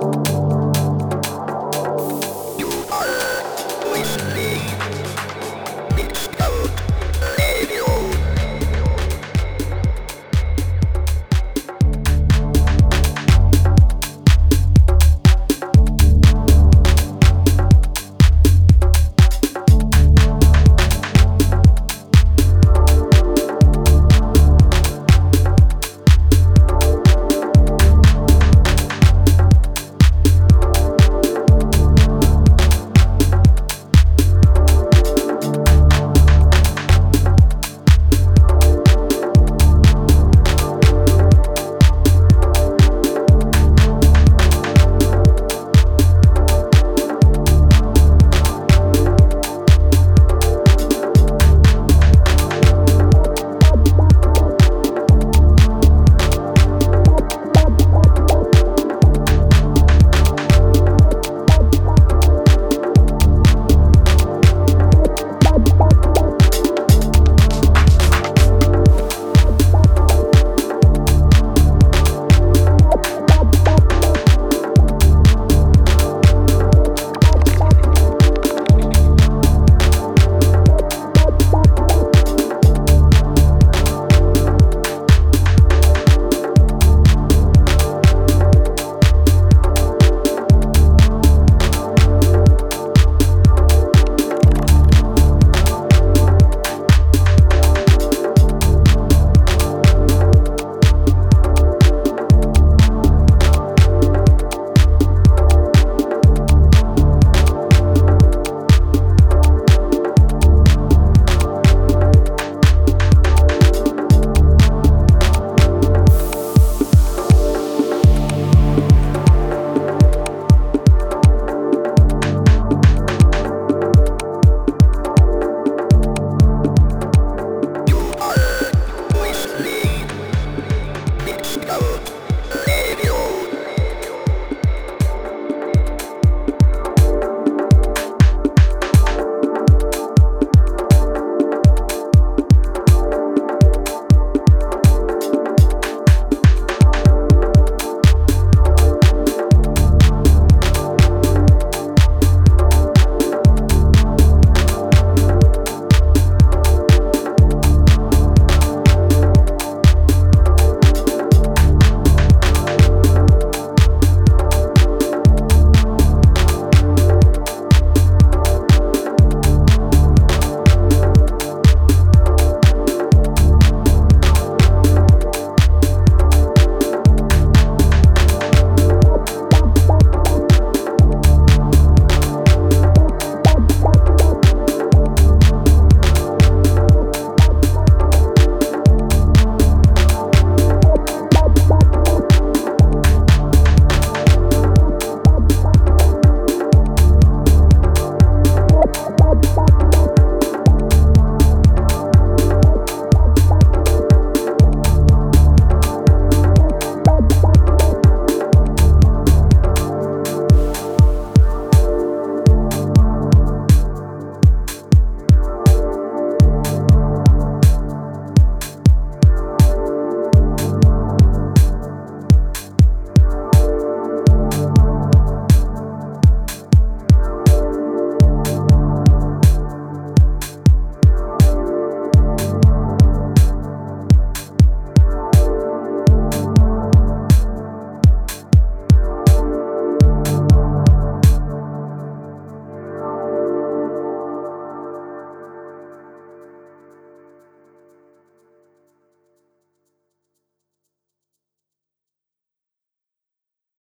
you